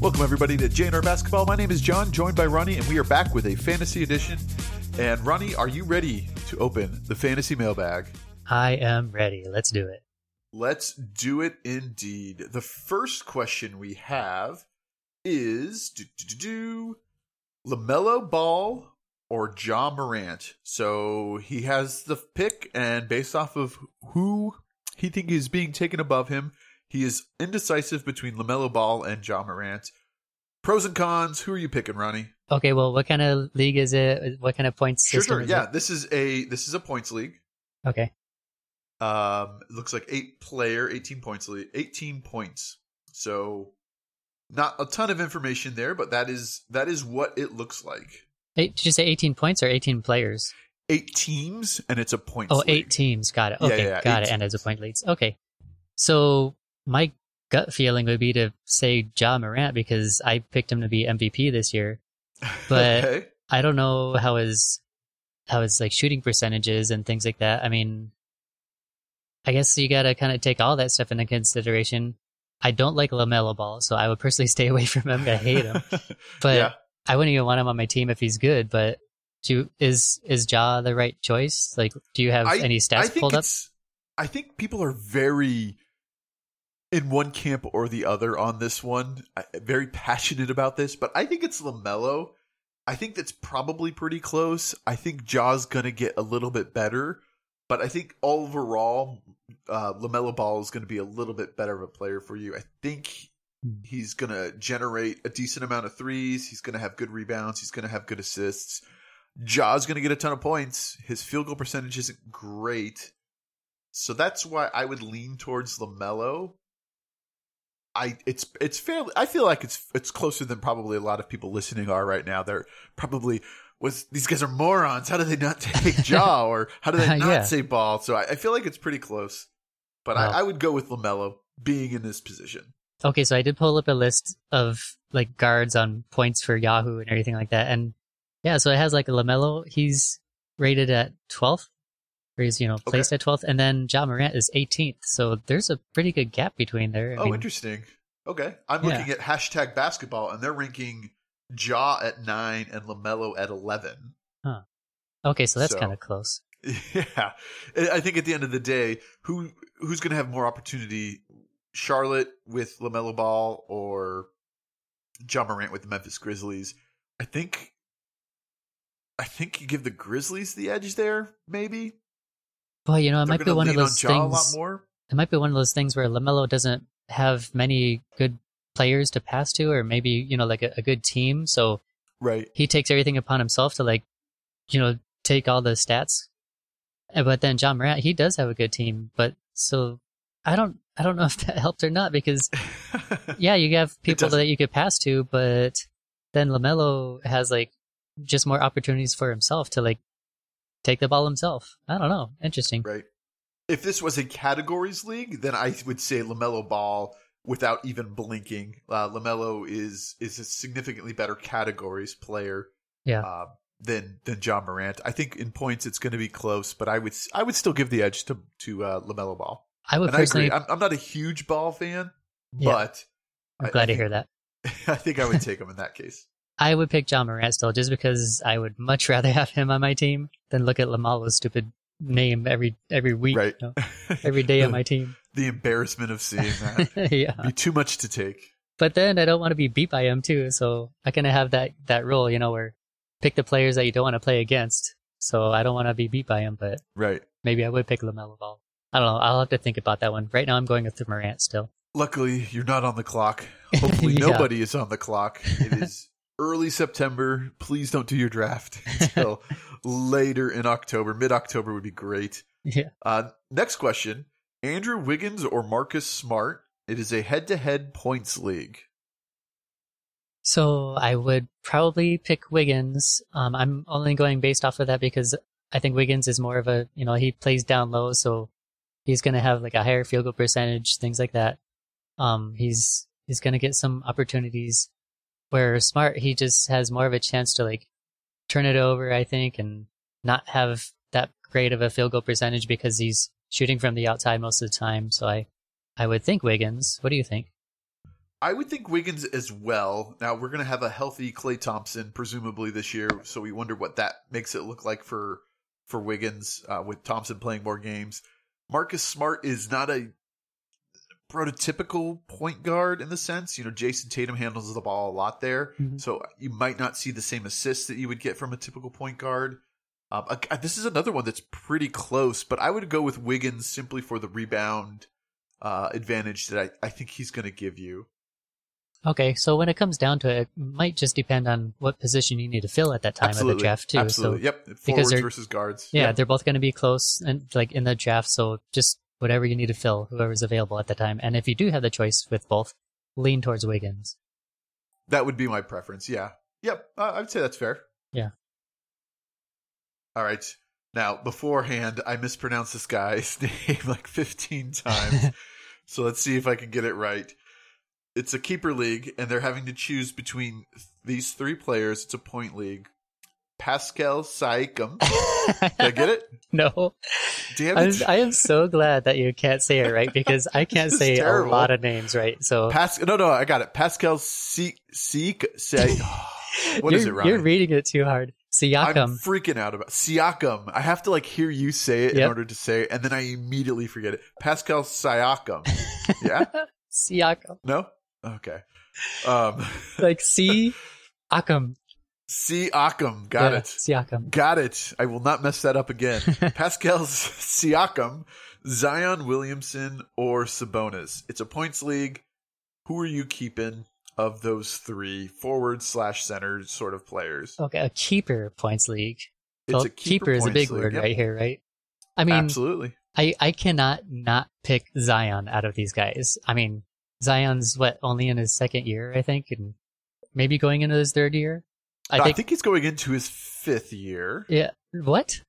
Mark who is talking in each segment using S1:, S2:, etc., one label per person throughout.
S1: Welcome, everybody, to JNR Basketball. My name is Jon, joined by Ronnie, and we are back with a fantasy edition. And Ronnie, are you ready to open the fantasy mailbag?
S2: I am ready. Let's do it.
S1: Let's do it indeed. The first question we have is do, do, do, LaMelo Ball or Ja Morant? So he has the pick, and based off of who he thinks is being taken above him, he is indecisive between LaMelo Ball and Ja Morant. Pros and cons, who are you picking, Ronnie?
S2: Okay, well, what kind of league is it? What kind of points
S1: Sure,
S2: system
S1: sure. Yeah,
S2: it?
S1: this is a this is a points league.
S2: Okay.
S1: Um, it looks like eight player, eighteen points league, eighteen points. So, not a ton of information there, but that is that is what it looks like.
S2: Eight, did you say 18 points or 18 players?
S1: Eight teams, and it's a points.
S2: Oh,
S1: league.
S2: eight teams. Got it. Okay,
S1: yeah, yeah,
S2: got
S1: eight
S2: it. And as a point leads. Okay. So my gut feeling would be to say Ja Morant because I picked him to be MVP this year. But-
S1: okay.
S2: I don't know how his how his like shooting percentages and things like that. I mean, I guess you got to kind of take all that stuff into consideration. I don't like Lamelo Ball, so I would personally stay away from him. I hate him, but
S1: yeah,
S2: I wouldn't even want him on my team if he's good. But do you, is is Ja the right choice? Like, do you have
S1: I-
S2: any stats pulled up?
S1: I think people are very in one camp or the other on this one. I- Very passionate about this, but I think it's Lamelo. I think that's probably pretty close. I think Ja's gonna get a little bit better, but I think overall, uh, Lamelo Ball is gonna be a little bit better of a player for you. I think
S2: Hmm.
S1: he's gonna generate a decent amount of threes. He's gonna have good rebounds. He's gonna have good assists. Ja's gonna get a ton of points. His field goal percentage isn't great. So that's why I would lean towards Lamelo. I it's it's fairly I feel like it's it's closer than probably a lot of people listening are right now. They're probably was these guys are morons. How do they not take Ja or how do they not
S2: Yeah.
S1: say ball? So I, I feel like it's pretty close. But
S2: Wow.
S1: I, I would go with Lamelo being in this position.
S2: Okay, so I did pull up a list of like guards on points for Yahoo and everything like that, and yeah, so it has like Lamelo. He's rated at 12th, or he's you know placed at 12th, and then Ja Morant is 18th. So there's a pretty good gap between there. I
S1: oh,
S2: mean,
S1: interesting. Okay. I'm
S2: Yeah.
S1: looking at hashtag basketball and they're ranking Ja at nine and Lamelo at eleven.
S2: okay, so that's
S1: so-
S2: kind of close.
S1: Yeah, I think at the end of the day, who who's going to have more opportunity? Charlotte with Lamelo Ball or Ja Morant with the Memphis Grizzlies? I think, I think you give the Grizzlies the edge there. Maybe
S2: Well, you know, it
S1: They're
S2: might be one of
S1: on
S2: those
S1: Ja a lot
S2: things. It might be one of those things where Lamelo doesn't have many good players to pass to, or maybe you know, like a, a good team. So
S1: Right.
S2: he takes everything upon himself to like, you know, take all the stats. But then Ja Morant, he does have a good team, but so I don't, I don't know if that helped or not because yeah, you have people that you could pass to, but then Lamelo has like just more opportunities for himself to like take the ball himself. I don't know. Interesting.
S1: Right. If this was a categories league, then I would say Lamelo Ball without even blinking. Uh, Lamelo is is a significantly better categories player
S2: Yeah.
S1: uh, than than Ja Morant. I think in points it's going to be close, but I would I would still give the edge to to uh, Lamelo Ball.
S2: I would
S1: And I
S2: personally.
S1: agree. I'm, I'm not a huge Ball fan,
S2: Yeah.
S1: but
S2: I'm glad
S1: I
S2: to hear that.
S1: I think I would take him in that case.
S2: I would pick Ja Morant still, just because I would much rather have him on my team than look at Lamelo's stupid name every every week,
S1: Right.
S2: you know, every day on my team.
S1: the embarrassment of seeing that
S2: yeah,
S1: be too much to take.
S2: but then I don't want to be beat by him too, so I kind of have that that rule, you know, where pick the players that you don't want to play against. So I don't want to be beat by him, but
S1: Right.
S2: maybe I would pick Lamelo Ball. I don't know. I'll have to think about that one. Right now, I'm going with Morant still.
S1: Luckily, you're not on the clock. Hopefully,
S2: Yeah.
S1: nobody is on the clock. It is early September. Please don't do your draft until later in October. Mid October would be great.
S2: Yeah.
S1: Uh, next question Andrew Wiggins or Marcus Smart? It is a head to head points league.
S2: So I would probably pick Wiggins. Um, I'm only going based off of that because I think Wiggins is more of a, you know, he plays down low, so he's going to have like a higher field goal percentage, things like that. Um, he's he's going to get some opportunities. Where Smart, he just has more of a chance to like turn it over, I think, and not have that great of a field goal percentage because he's shooting from the outside most of the time. So I, I would think Wiggins. What do you think?
S1: I would think Wiggins as well. Now we're going to have a healthy Klay Thompson presumably this year, so we wonder what that makes it look like for for Wiggins uh, with Thompson playing more games. Marcus Smart is not a prototypical point guard in the sense, you know, Jayson Tatum handles the ball a lot there,
S2: Mhm.
S1: so you might not see the same assists that you would get from a typical point guard. Um, uh, this is another one that's pretty close, but I would go with Wiggins simply for the rebound uh, advantage that I, I think he's going to give you.
S2: Okay, so when it comes down to it, it might just depend on what position you need to fill at that time of the draft too.
S1: Absolutely.
S2: So
S1: yep.
S2: because
S1: Forwards
S2: they're-
S1: versus guards.
S2: yeah,
S1: Yep.
S2: they're both going to be close and like in the draft. So just whatever you need to fill, whoever's available at the time. And if you do have the choice with both, lean towards Wiggins.
S1: That would be my preference. Yeah. Yep. Uh, I'd say that's fair.
S2: Yeah.
S1: All right. Now, beforehand, I mispronounced this guy's name like 15 times. so let's see if I can get it right. It's a keeper league, and they're having to choose between these three players. It's a point league. Pascal Siakam. Did I get it?
S2: no,
S1: Damn
S2: I'm,
S1: it.
S2: I am so glad that you can't say it right because I can't say
S1: terrible.
S2: a lot of names right. So
S1: Pas- no, no, I got it. Pascal Seek. Seek. Say. What is it, Ryan?
S2: You're reading it too hard.
S1: I'm
S2: Siakam.
S1: freaking out about Siakam. I have to like hear you say it in order to say it, and then I immediately forget it. Pascal Siakam. yeah?
S2: Siakam.
S1: No? Okay. Um
S2: Like C. Akam.
S1: Siakam. Got
S2: Yeah,
S1: it.
S2: Siakam.
S1: Got it. I will not mess that up again. Pascal Siakam, Zion Williamson, or Sabonis. It's a points league. Who are you keeping of those three forward slash center sort of players?
S2: Okay, a keeper points league.
S1: It's
S2: Well,
S1: a keeper,
S2: is a big
S1: league.
S2: word
S1: Yep.
S2: right here, right? I mean,
S1: Absolutely.
S2: I, I cannot not pick Zion out of these guys. I mean, Zion's what only in his second year, I think, and maybe going into his third year. I
S1: No,
S2: think,
S1: I think he's going into his fifth year.
S2: yeah. What?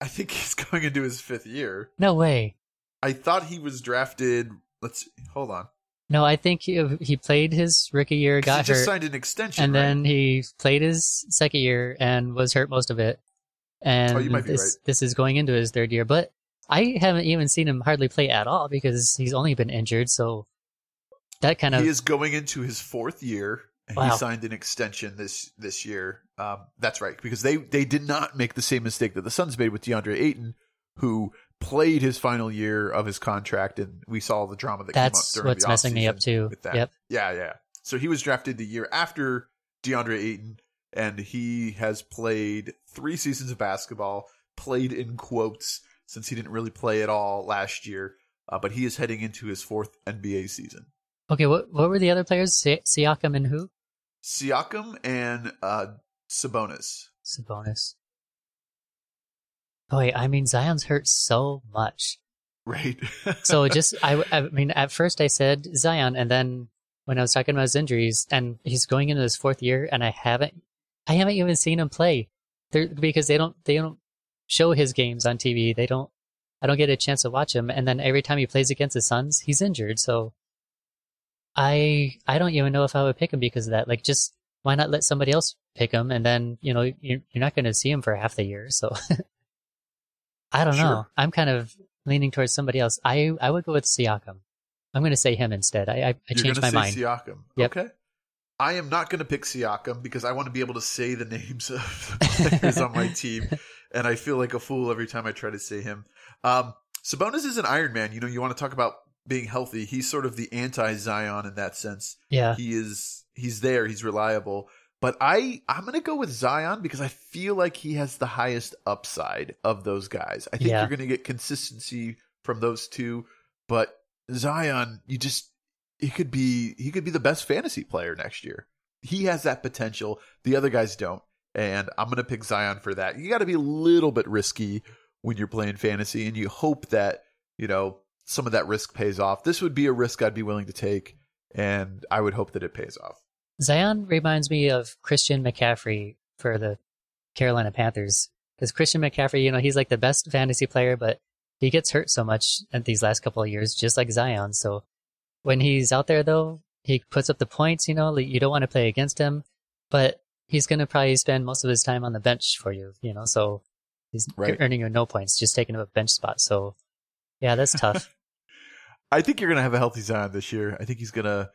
S1: I think he's going into his fifth year.
S2: No way.
S1: I thought he was drafted. Let's hold on.
S2: No, I think he he played his rookie year, got
S1: he just
S2: hurt,
S1: signed an extension,
S2: and
S1: right?
S2: then he played his second year and was hurt most of it. And
S1: Oh, you might be
S2: this this is going into his third year, but I haven't even seen him hardly play at all because he's only been injured. So that kind of
S1: he is going into his fourth year.
S2: Wow.
S1: He signed an extension this this year. Um, that's right, because they they did not make the same mistake that the Suns made with DeAndre Ayton, who played his final year of his contract, and we saw the drama that
S2: that's
S1: came up during
S2: what's
S1: the
S2: messing me up too.
S1: With that.
S2: Yep.
S1: Yeah, yeah. So he was drafted the year after DeAndre Ayton, and he has played three seasons of basketball, played in quotes, since he didn't really play at all last year. Uh, but he is heading into his fourth NBA season.
S2: Okay, what what were the other players? Si- Siakam and who?
S1: Siakam and uh, Sabonis.
S2: Sabonis. Boy, I mean Zion's hurt so much.
S1: Right.
S2: So just I I mean at first I said Zion and then when I was talking about his injuries and he's going into his fourth year and I haven't I haven't even seen him play. They're, because they don't they don't show his games on TV. They don't I don't get a chance to watch him and then every time he plays against the Suns, he's injured. So I I don't even know if I would pick him because of that. Like just why not let somebody else pick him and then, you know, you're, you're not going to see him for half the year. So I don't
S1: Sure.
S2: know. I'm kind of leaning towards somebody else. I I would go with Siakam. I'm going to say him instead. I I, I
S1: You're
S2: changed my mind.
S1: say Siakam.
S2: Yep.
S1: Okay. I am not going to pick Siakam because I want to be able to say the names of the players on my team, and I feel like a fool every time I try to say him. Um, Sabonis is an Iron Man. You know, you want to talk about being healthy. He's sort of the anti Zion in that sense.
S2: yeah.
S1: He is he's there. He's reliable. But I I'm gonna go with Zion because I feel like he has the highest upside of those guys. I think
S2: Yeah.
S1: you're gonna get consistency from those two, but Zion, you just he could be he could be the best fantasy player next year. He has that potential. The other guys don't, and I'm gonna pick Zion for that. You got to be a little bit risky when you're playing fantasy, and you hope that you know some of that risk pays off. This would be a risk I'd be willing to take, and I would hope that it pays off.
S2: Zion reminds me of Christian McCaffrey for the Carolina Panthers. Because Christian McCaffrey, you know, he's like the best fantasy player, but he gets hurt so much at these last couple of years, just like Zion. So when he's out there, though, he puts up the points, you know, you don't want to play against him, but he's going to probably spend most of his time on the bench for you, you know, so he's
S1: Right.
S2: earning you no points, just taking up a bench spot. So yeah, that's tough.
S1: I think you're gonna have a healthy Zion this year. I think he's gonna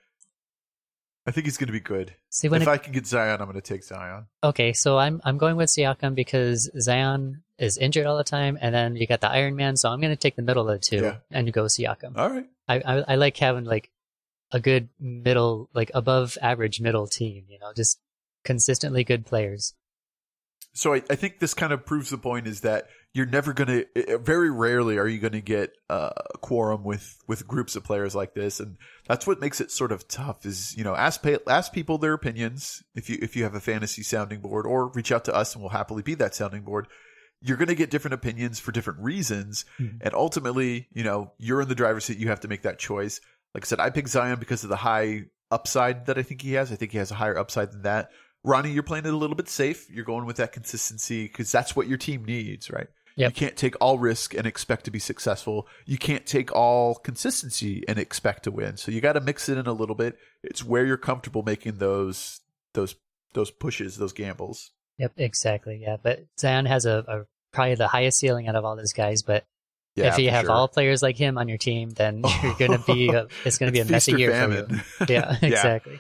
S1: I think he's going to be good.
S2: See when
S1: if
S2: it,
S1: I can get Zion, I'm going to take Zion.
S2: okay, so I'm I'm going with Siakam because Zion is injured all the time, and then you got the Iron Man, so I'm going to take the middle of the two
S1: Yeah.
S2: and go Siakam.
S1: All right.
S2: I, I I like having like a good middle, like above average middle team. You know, just consistently good players.
S1: So I, I think this kind of proves the point is that you're never going to, very rarely are you going to get uh, a quorum with, with groups of players like this. And that's what makes it sort of tough is, you know, ask, pay, ask people their opinions if you, if you have a fantasy sounding board or reach out to us and we'll happily be that sounding board. You're going to get different opinions for different reasons.
S2: Mhm.
S1: And ultimately, you know, you're in the driver's seat. You have to make that choice. Like I said, I picked Zion because of the high upside that I think he has. I think he has a higher upside than that. Ronnie, you're playing it a little bit safe. You're going with that consistency because that's what your team needs, right?
S2: Yep.
S1: You can't take all risk and expect to be successful. You can't take all consistency and expect to win. So you got to mix it in a little bit. It's where you're comfortable making those those those pushes, those gambles.
S2: Yep, exactly. Yeah, but Zion has a, a probably the highest ceiling out of all those guys. But
S1: Yeah,
S2: if you have
S1: sure.
S2: all players like him on your team, then you're gonna be a, it's gonna be a messy year
S1: famine.
S2: for you. Yeah, exactly.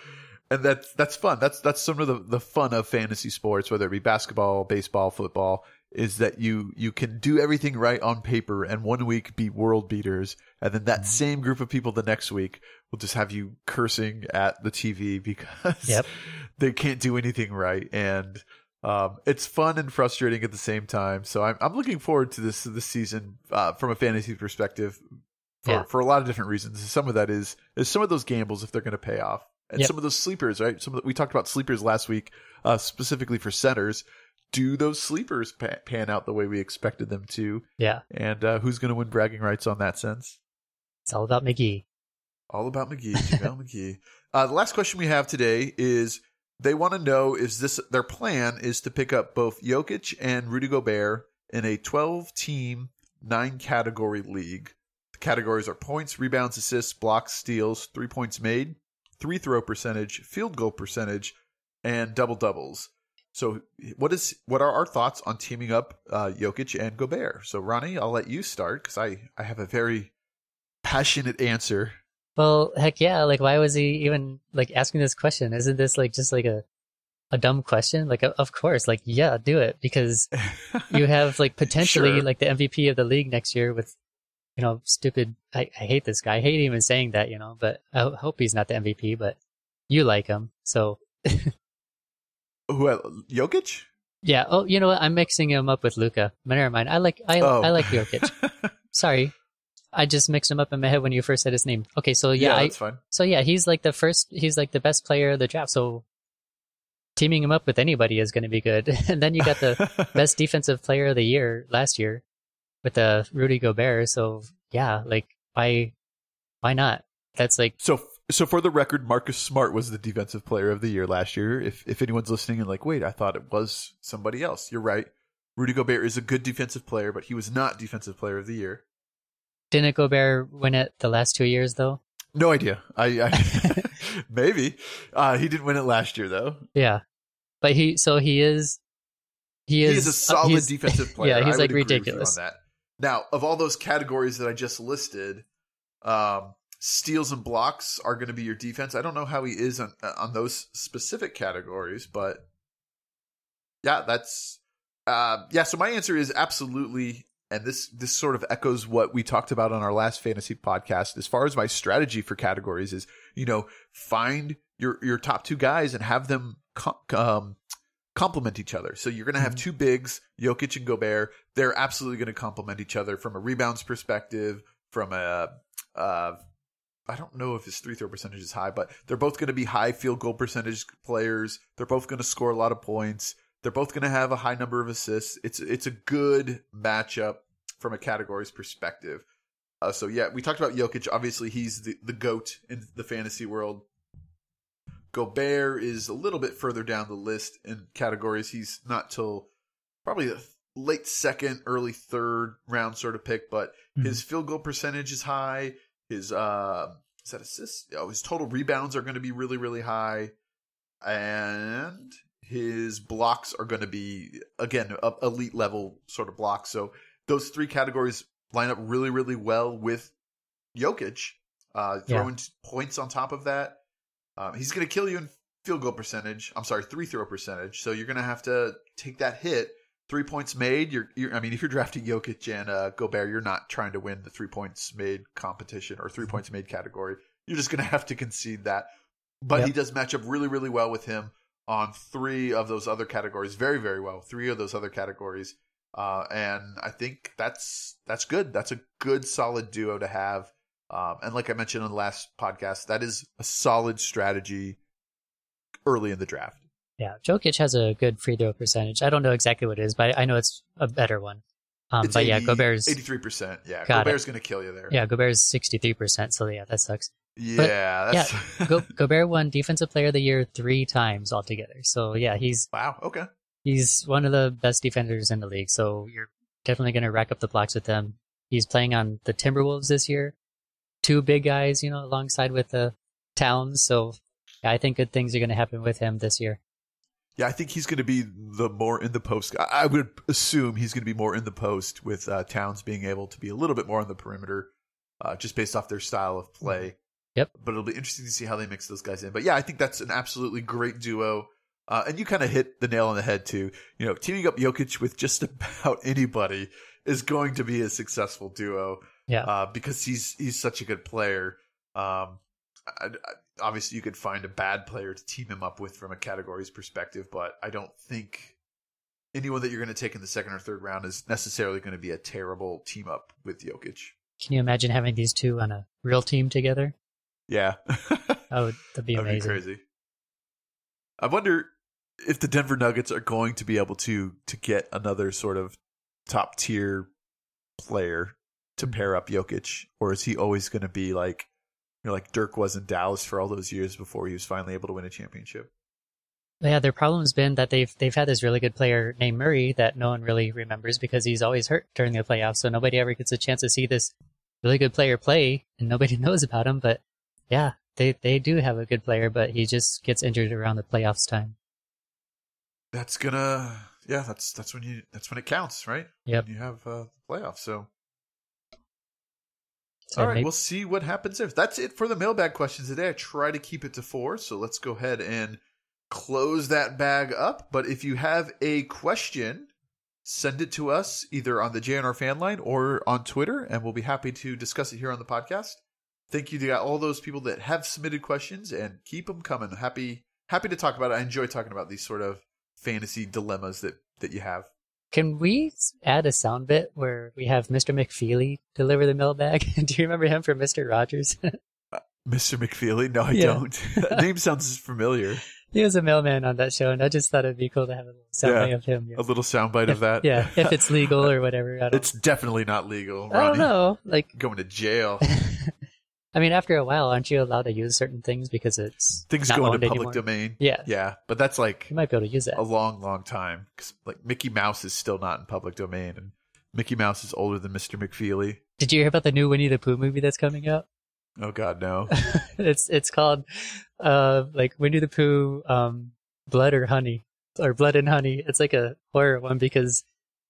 S1: And that's that's fun. That's that's some of the the fun of fantasy sports, whether it be basketball, baseball, football, is that you you can do everything right on paper, and one week be world beaters, and then that
S2: Mhm.
S1: same group of people the next week will just have you cursing at the TV because
S2: Yep.
S1: they can't do anything right, and um, it's fun and frustrating at the same time. So I'm I'm looking forward to this this season uh, from a fantasy perspective. For,
S2: Yeah.
S1: for a lot of different reasons. Some of that is is some of those gambles if they're going to pay off and
S2: Yep.
S1: some of those sleepers, right? Some of the, we talked about sleepers last week, uh, specifically for centers. Do those sleepers pa- pan out the way we expected them to?
S2: Yeah,
S1: And uh, who's going to win bragging rights on that sense?
S2: it's all about McGee.
S1: All about McGee, JaVale McGee. Uh, the last question we have today is they want to know is this their plan is to pick up both Jokic and Rudy Gobert in a 12 team, nine category league. The categories are points, rebounds, assists, blocks, steals, three points made, free throw percentage, field goal percentage, and double doubles. So, what is what are our thoughts on teaming up uh, Jokic and Gobert? So, Ronnie, I'll let you start because I I have a very passionate answer.
S2: Well, heck yeah! Like, why was he even like asking this question? Isn't this like just like a a dumb question? Like, of course, like yeah, do it because you have like potentially
S1: Sure.
S2: like the MVP of the league next year with, you know, stupid. I, I hate this guy. I hate even saying that, you know. But I hope he's not the MVP. But you like him, so
S1: Who uh, Jokic?
S2: yeah. Oh, you know what? I'm mixing him up with Luka. Never mind. I like I
S1: Oh.
S2: I like Jokic. Sorry, I just mixed him up in my head when you first said his name. Okay, so yeah,
S1: yeah,
S2: I,
S1: that's fine.
S2: so yeah, he's like the first. He's like the best player of the draft. So teaming him up with anybody is going to be good. and then you got the best defensive player of the year last year with the Rudy Gobert. So yeah, like why why not? That's like
S1: so so for the record, Marcus Smart was the defensive player of the year last year. If if anyone's listening and like, wait, I thought it was somebody else. You're right. Rudy Gobert is a good defensive player, but he was not defensive player of the year.
S2: didn't Gobert win it the last two years though?
S1: No idea. I, I maybe uh, he didn't win it last year though.
S2: Yeah, but he so he is he
S1: He
S2: is,
S1: is a solid defensive player.
S2: yeah, he's
S1: I
S2: like
S1: would agree with you
S2: ridiculous.
S1: on that. Now, of all those categories that I just listed, um, steals and blocks are going to be your defense. I don't know how he is on on those specific categories, but yeah, that's uh, yeah. So my answer is absolutely, and this this sort of echoes what we talked about on our last fantasy podcast. As far as my strategy for categories is, you know, find your your top two guys and have them co- um, complement each other. So you're going to have
S2: Mhm.
S1: two bigs, Jokic and Gobert. They're absolutely going to complement each other from a rebounds perspective, from a uh, I don't know if his free throw percentage is high, but they're both going to be high field goal percentage players. They're both going to score a lot of points. They're both going to have a high number of assists. It's it's a good matchup from a categories perspective. Uh, so yeah, we talked about Jokic. Obviously, he's the, the goat in the fantasy world. Gobert is a little bit further down the list in categories. He's not till probably a late second, early third round sort of pick, but
S2: Mhm.
S1: his field goal percentage is high. His uh, is that assists? Oh, his total rebounds are going to be really, really high, and his blocks are going to be again elite level sort of blocks. So those three categories line up really, really well with Jokic. Uh, throwing t- points on top of that, Um, he's going to kill you in field goal percentage. I'm sorry, free throw percentage. So you're going to have to take that hit. Three points made. You're, you're I mean, if you're drafting Jokic and uh, Gobert, you're not trying to win the three points made competition or three points made category. You're just going to have to concede that. But
S2: Yep.
S1: he does match up really, really well with him on three of those other categories. Very, very well. Three of those other categories. Uh, and I think that's that's good. That's a good, solid duo to have. Um, and like I mentioned in the last podcast, that is a solid strategy early in the draft.
S2: Yeah, Jokic has a good free throw percentage. I don't know exactly what it is, but I know it's a better one. Um, but yeah,
S1: 80
S2: Gobert's
S1: 83%. Yeah,
S2: Got it.
S1: Gobert's going to kill you there.
S2: yeah Gobert's sixty three percent. So yeah, that sucks.
S1: Yeah. That's,
S2: Go, Gobert won Defensive Player of the Year three times altogether. So yeah, he's
S1: wow. Okay.
S2: he's one of the best defenders in the league. So you're definitely going to rack up the blocks with him. He's playing on the Timberwolves this year. Two big guys, you know, alongside with the Towns. So yeah, I think good things are going to happen with him this year.
S1: Yeah, I think he's going to be the more in the post. I I would assume he's going to be more in the post with uh, Towns being able to be a little bit more on the perimeter, uh, just based off their style of play.
S2: Yep.
S1: But it'll be interesting to see how they mix those guys in. But yeah, I think that's an absolutely great duo. Uh, and you kind of hit the nail on the head too. You know, teaming up Jokic with just about anybody is going to be a successful duo.
S2: Yeah.
S1: Uh, because he's he's such a good player. Um, I, I, obviously, you could find a bad player to team him up with from a categories perspective, but I don't think anyone that you're going to take in the second or third round is necessarily going to be a terrible team up with Jokic.
S2: Can you imagine having these two on a real team together?
S1: Yeah,
S2: That would that'd be
S1: that'd be
S2: amazing.
S1: crazy. I wonder if the Denver Nuggets are going to be able to to get another sort of top tier player to pair up Jokic, or is he always going to be like, you know, like Dirk was in Dallas for all those years before he was finally able to win a championship?
S2: Yeah, their problem has been that they've they've had this really good player named Murray that no one really remembers because he's always hurt during the playoffs, so nobody ever gets a chance to see this really good player play, and nobody knows about him. But yeah, they they do have a good player, but he just gets injured around the playoffs time.
S1: That's gonna, yeah, that's that's when you that's when it counts, right? When you have uh, playoffs. So,
S2: So
S1: all right,
S2: maybe-
S1: we'll see what happens there. That's it for the mailbag questions today. I try to keep it to four, so let's go ahead and close that bag up. But if you have a question, send it to us either on the JNR fan line or on Twitter, and we'll be happy to discuss it here on the podcast. Thank you to all those people that have submitted questions, and keep them coming. Happy happy to talk about it. I enjoy talking about these sort of fantasy dilemmas that that you have.
S2: Can we add a sound bit where we have Mr. McFeely deliver the mailbag? do you remember him from Mr. Rogers?
S1: Mr. McFeely? No, I
S2: Yeah.
S1: don't. that name sounds familiar.
S2: he was a mailman on that show, and I just thought it'd be cool to have a little sound
S1: Yeah.
S2: of him. Yeah.
S1: A little soundbite of that.
S2: Yeah, if it's legal or whatever.
S1: It's definitely not legal.
S2: I don't know. Like,
S1: Going to jail.
S2: I mean, after a while, aren't you allowed to use certain things because it's
S1: Things go into public
S2: anymore?
S1: domain.
S2: Yeah,
S1: Yeah, but that's like
S2: you might be able to use that.
S1: a long, long time because like Mickey Mouse is still not in public domain, and Mickey Mouse is older than Mr. McFeely.
S2: Did you hear about the new Winnie the Pooh movie that's coming out?
S1: Oh God, no.
S2: it's it's called uh like Winnie the Pooh, um, Blood or Honey or Blood and Honey. It's like a horror one because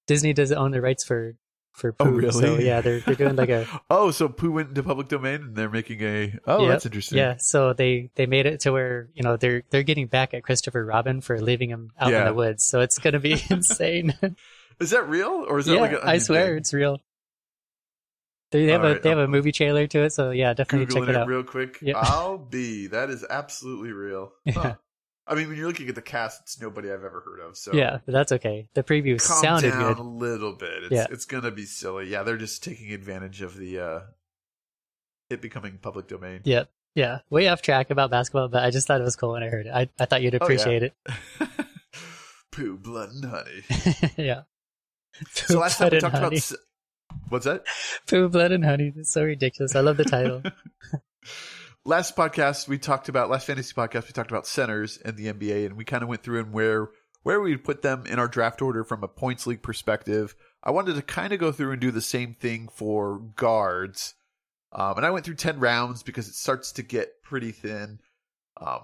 S2: Disney doesn't own the rights for for oh, Pooh.
S1: Oh, really?
S2: So yeah, they're they're doing like a
S1: oh, so Pooh went into public domain, and they're making a. Oh,
S2: Yep.
S1: that's interesting.
S2: yeah. So they they made it to where you know they're they're getting back at Christopher Robin for leaving him out in the woods. So it's gonna be insane.
S1: Is that real, or is that
S2: yeah,
S1: like? A,
S2: I swear it's real. They, they have a they have a
S1: I'm-
S2: movie trailer to it, so yeah, definitely
S1: Googling
S2: check it
S1: it
S2: out.
S1: real quick.
S2: Yeah.
S1: I'll be. That is absolutely real.
S2: Yeah.
S1: I mean, when you're looking at the cast, it's nobody I've ever heard of. So
S2: Yeah, but that's okay. The preview
S1: calm
S2: sounded
S1: down
S2: good.
S1: a little bit. It's,
S2: Yeah.
S1: it's gonna be silly. Yeah, they're just taking advantage of the uh it becoming public domain.
S2: Yep. Yeah. Way off track about basketball, but I just thought it was cool when I heard it. I, I thought you'd
S1: Oh, yeah.
S2: appreciate it.
S1: Pooh, blood, and honey.
S2: yeah.
S1: So last time we talked about
S2: honey.
S1: s- what's that?
S2: Pooh, blood, and honey. It's so ridiculous. I love the title.
S1: last podcast we talked about last fantasy podcast we talked about centers in the NBA and we kind of went through and where where we'd put them in our draft order from a points league perspective. I wanted to kind of go through and do the same thing for guards. Um, and I went through 10 rounds because it starts to get pretty thin. Um,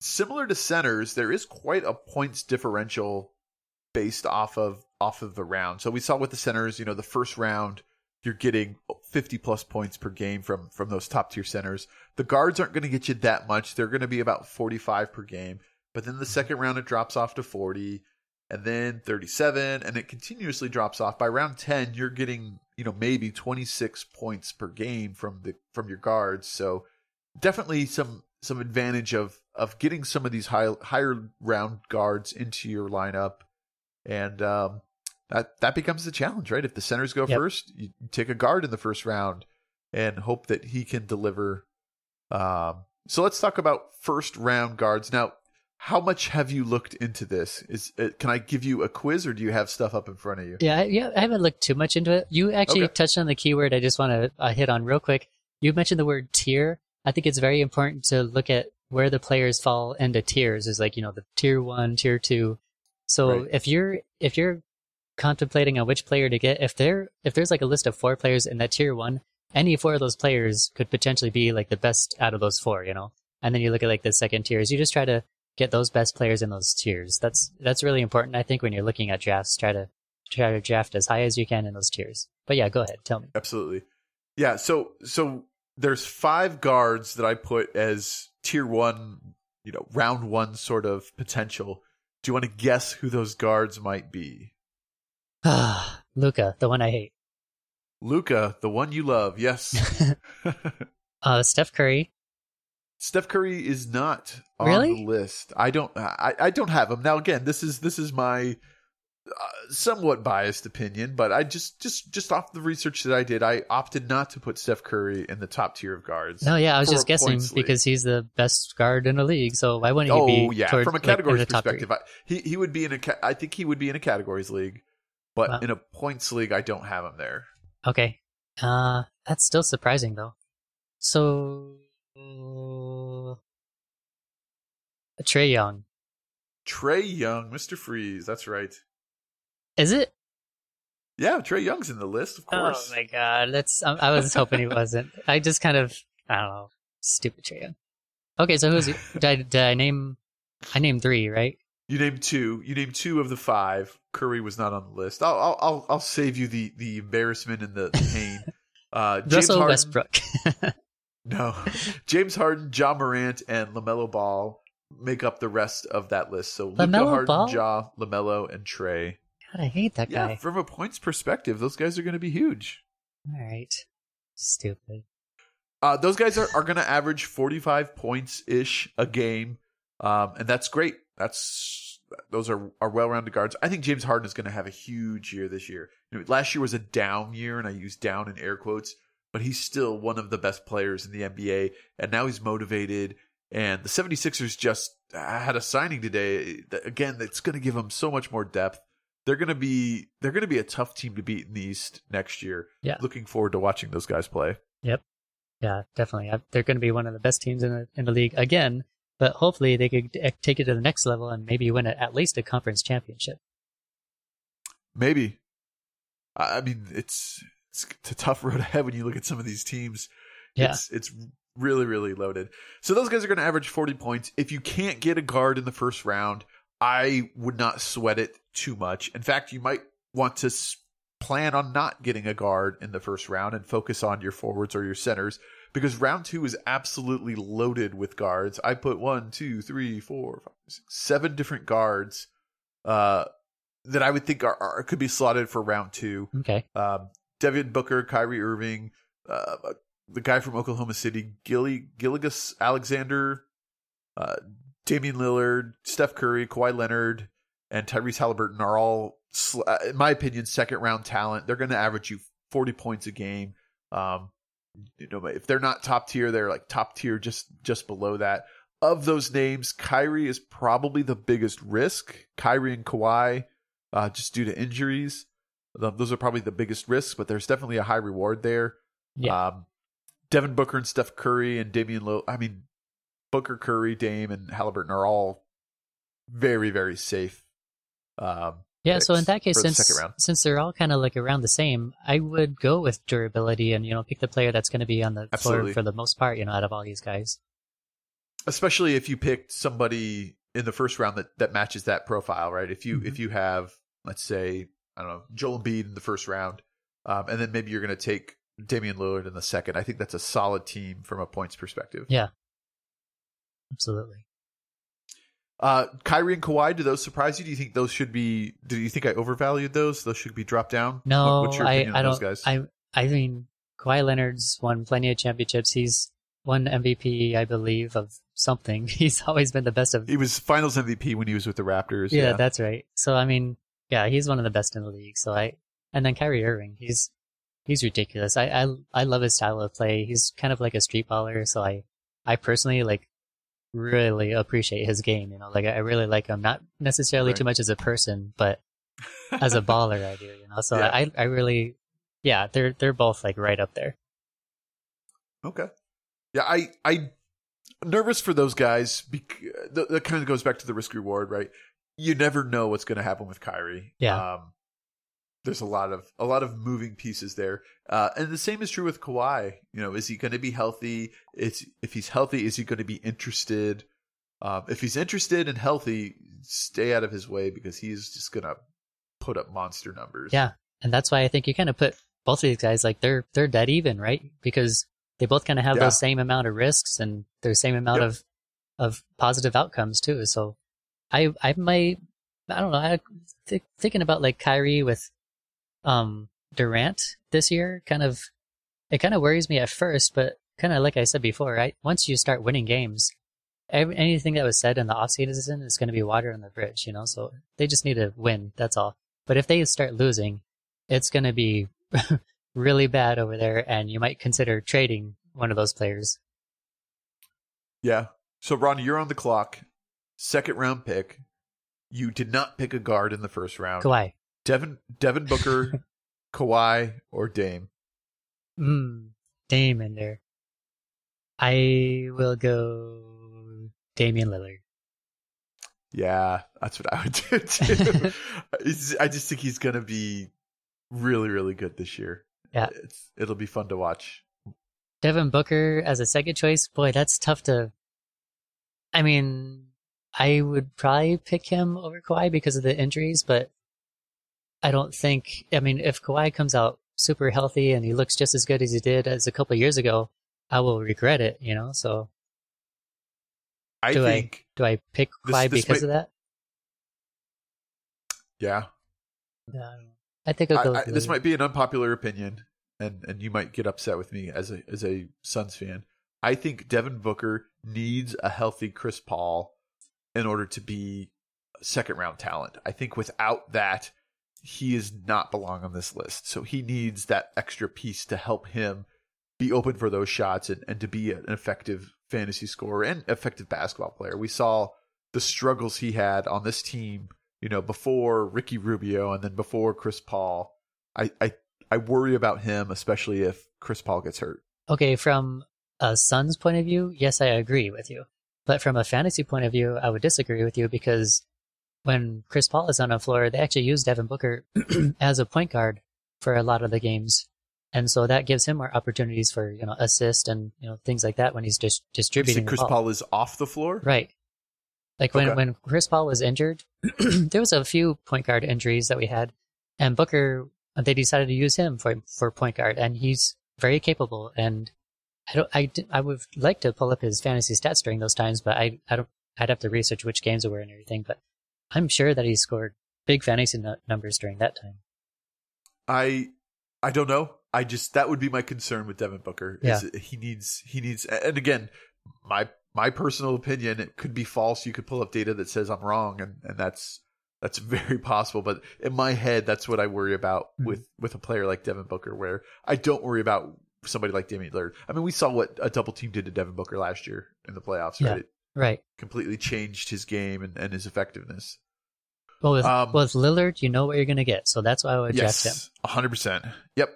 S1: similar to centers, there is quite a points differential based off of off of the round. So we saw with the centers, you know, the first round you're getting 50 plus points per game from from those top tier centers. The guards aren't going to get you that much. They're going to be about 45 per game. But then the second round it drops off to 40 and then 37 and it continuously drops off. By round 10 you're getting, you know, maybe 26 points per game from the from your guards. So definitely some some advantage of of getting some of these high higher round guards into your lineup. And um that that becomes the challenge, right? If the centers go
S2: Yep.
S1: first, you take a guard in the first round and hope that he can deliver. Um, so let's talk about first round guards now. How much have you looked into this? Is uh, can I give you a quiz, or do you have stuff up in front of you?
S2: Yeah, I- yeah. I haven't looked too much into it. You actually
S1: Okay.
S2: touched on the keyword. I just want to uh, hit on real quick. You mentioned the word tier. I think it's very important to look at where the players fall into tiers. Is like you know the tier one, tier two. So
S1: Right.
S2: if you're if you're contemplating on which player to get, if there if there's like a list of four players in that tier one, any four of those players could potentially be like the best out of those four. You know, and then you look at like the second tiers. You just try to get those best players in those tiers. That's that's really important. I think when you're looking at drafts, try to try to draft as high as you can in those tiers. But yeah, go ahead, tell me.
S1: Absolutely. Yeah. So so there's five guards that I put as tier one, you know, round one sort of potential. Do you want to guess who those guards might be?
S2: Ah, Luka, the one I hate.
S1: Luka, the one you love. Yes.
S2: Uh, Steph Curry.
S1: Steph Curry is not on
S2: Really?
S1: the list. I don't. I, I don't have him now. Again, this is this is my uh, somewhat biased opinion, but I just just just off the research that I did, I opted not to put Steph Curry in the top tier of guards.
S2: No, yeah, I was just guessing because he's the best guard in the league. So why wouldn't he
S1: Oh
S2: be?
S1: yeah,
S2: toward-
S1: from a
S2: like,
S1: categories
S2: the
S1: perspective, I, he he would be in a. I think he would be in a categories league, but
S2: Wow.
S1: in a points league, I don't have him there.
S2: Okay. Uh, that's still surprising though. So, uh, Trae Young.
S1: Trae Young, Mister Freeze. That's right.
S2: Is it?
S1: Yeah, Trae Young's in the list, of course.
S2: Oh my god, that's. I, I was hoping he wasn't. I just kind of, I don't know, stupid Trae Young. Okay, so who's? did, I, did I name? I named three, right?
S1: You named two. You named two of the five. Curry was not on the list. I'll I'll I'll, I'll save you the the embarrassment and the pain. Uh, James
S2: Russell
S1: Harden,
S2: Westbrook.
S1: No, James Harden, Ja Morant, and Lamelo Ball make up the rest of that list. So Luka
S2: LaMelo
S1: Harden,
S2: Ball?
S1: Ja, Lamelo, and Trae.
S2: God, I hate that
S1: Yeah,
S2: guy.
S1: from a points perspective, those guys are going to be huge.
S2: All right, stupid.
S1: Uh, those guys are, are going to average 45 points ish a game. Um, and that's great. That's those are, are well rounded guards. I think James Harden is going to have a huge year this year. You know, last year was a down year, and I use down in air quotes, but he's still one of the best players in the NBA. And now he's motivated. And the 76ers just uh, had a signing today. that- Again, that's going to give them so much more depth. They're going to be they're going to be a tough team to beat in the East next year.
S2: Yeah.
S1: Looking forward to watching those guys play. Yep.
S2: Yeah, definitely. I- They're going to be one of the best teams in the in the league again. But hopefully, they could eh, take it to the next level and maybe win a, at least a conference championship.
S1: Maybe. I I mean, it's it's a tough road ahead when you look at some of these teams.
S2: Yeah.
S1: It's it's really really loaded. So those guys are going to average 40 points. If you can't get a guard in the first round, I would not sweat it too much. In fact, you might want to plan on not getting a guard in the first round and focus on your forwards or your centers because round two is absolutely loaded with guards. I put one, two, three, four, five, six, seven different guards uh, that I would think are, are could be slotted for round two.
S2: Okay.
S1: Um, Devin Booker, Kyrie Irving, uh, the guy from Oklahoma City, Gilly Gilgeous Alexander, uh, Damian Lillard, Steph Curry, Kawhi Leonard, and Tyrese Halliburton are all, uh, in my opinion, second round talent. They're going to average you forty points a game. Um, you know, if they're not top tier, they're like top tier, just just below that. Of those names, Kyrie is probably the biggest risk. Kyrie and Kawhi, uh, just due to injuries. Those are probably the biggest risks, but there's definitely a high reward there.
S2: Yeah.
S1: Um, Devin Booker and Steph Curry and Damian Lillard. I mean, Booker, Curry, Dame, and Halliburton are all very, very safe. Um,
S2: Yeah, so in that case,
S1: for the
S2: since since they're all kind of like around the same, I would go with durability and you know pick the player that's going to be on the
S1: Absolutely.
S2: floor for the most part. You know, out of all these guys.
S1: especially if you picked somebody in the first round that, that matches that profile, right? If you
S2: Mhm.
S1: if you have, let's say, I don't know, Joel Embiid in the first round, um, and then maybe you're going to take Damian Lillard in the second. I think that's a solid team from a points perspective.
S2: Yeah, absolutely.
S1: Uh, Kyrie and Kawhi, do those surprise you? Do you think those should be? Do you think I overvalued those? Those should be dropped down.
S2: No,
S1: what's your
S2: I,
S1: opinion
S2: I
S1: on
S2: don't.
S1: those guys?
S2: I I mean, Kawhi Leonard's won plenty of championships. He's won MVP, I believe, of something. He's always been the best of.
S1: he was Finals MVP when he was with the Raptors.
S2: Yeah,
S1: Yeah,
S2: that's right. So I mean, yeah, he's one of the best in the league. So I and then Kyrie Irving, he's he's ridiculous. I I I love his style of play. He's kind of like a street baller. So I I personally like really appreciate his game. You know, like I really like him. Not necessarily
S1: Right.
S2: too much as a person, but as a baller, I do. You know, so
S1: Yeah.
S2: I I really yeah, they're they're both like right up there.
S1: Okay. Yeah, I I nervous for those guys because that, that kind of goes back to the risk reward, right? You never know what's going to happen with Kyrie.
S2: Yeah.
S1: Um, there's a lot of a lot of moving pieces there, uh, and the same is true with Kawhi. You know, is he going to be healthy? Is if he's healthy, is he going to be interested? Um, if he's interested and healthy, stay out of his way because he's just going to put up monster numbers.
S2: Yeah, and that's why I think you kind of put both of these guys like they're they're dead even, right? Because they both kind of have
S1: Yeah.
S2: those same amount of risks and their same amount
S1: Yep.
S2: of of positive outcomes too. So I I might I don't know. I th- thinking about like Kyrie with um Durant this year, kind of it kind of worries me at first, but kind of like I said before, right? Once you start winning games, every, anything that was said in the offseason is going to be water on the bridge, you know. So they just need to win. That's all. But if they start losing, it's going to be really bad over there, and you might consider trading one of those players.
S1: Yeah. So Ron, you're on the clock. Second round pick. You did not pick a guard in the first round.
S2: Kawhi.
S1: Devin Devin Booker, Kawhi, or Dame.
S2: Mm, Dame in there. I will go Damian Lillard.
S1: Yeah, that's what I would do too. I just think he's gonna be really, really good this year.
S2: Yeah.
S1: it's it'll be fun to watch.
S2: Devin Booker as a second choice, boy, that's tough to. I mean, I would probably pick him over Kawhi because of the injuries, but I don't think. I mean, if Kawhi comes out super healthy and he looks just as good as he did as a couple of years ago, I will regret it. You know, so
S1: I
S2: Do I- do I pick
S1: This-
S2: Kawhi
S1: this
S2: because
S1: might-
S2: of that?
S1: yeah,
S2: I think I'll go.
S1: I,
S2: with
S1: this might be an unpopular opinion, and and you might get upset with me as a as a Suns fan. I think Devin Booker needs a healthy Chris Paul in order to be a second round talent. I think without that, he is not belong on this list. So he needs that extra piece to help him be open for those shots and, and to be an effective fantasy scorer and effective basketball player. We saw the struggles he had on this team, you know, before Ricky Rubio and then before Chris Paul. I, I, I worry about him, especially if Chris Paul gets hurt.
S2: Okay, from a Suns point of view, yes, I agree with you. But from a fantasy point of view, I would disagree with you because when Chris Paul is on the floor, they actually use Devin Booker as a point guard for a lot of the games. And so that gives him more opportunities for, you know, assist and, you know, things like that when he's just
S1: You
S2: distributing
S1: Chris. Paul is off the floor?
S2: Right. Like when,
S1: Okay.
S2: when Chris Paul was injured, there was a few point guard injuries that we had, and Booker they decided to use him for for point guard, and he's very capable. And I don't, I, I would like to pull up his fantasy stats during those times, but I, I don't. I'd have to research which games were and everything. But I'm sure that he scored big fantasy nu- numbers during that time.
S1: I I don't know. I just that would be my concern with Devin Booker. Is he needs he needs and again, my my personal opinion, it could be false. You could pull up data that says I'm wrong and, and that's that's very possible. But in my head, that's what I worry about
S2: Mhm.
S1: with with a player like Devin Booker, where I don't worry about somebody like Damian Lillard. I mean, we saw what a double team did to Devin Booker last year in the playoffs,
S2: Yeah.
S1: right? It
S2: Right.
S1: completely changed his game and, and his effectiveness.
S2: Well, with,
S1: Um,
S2: well, with Lillard, you know what you're going to get, so that's why I would draft him.
S1: Yes, hundred percent. Yep.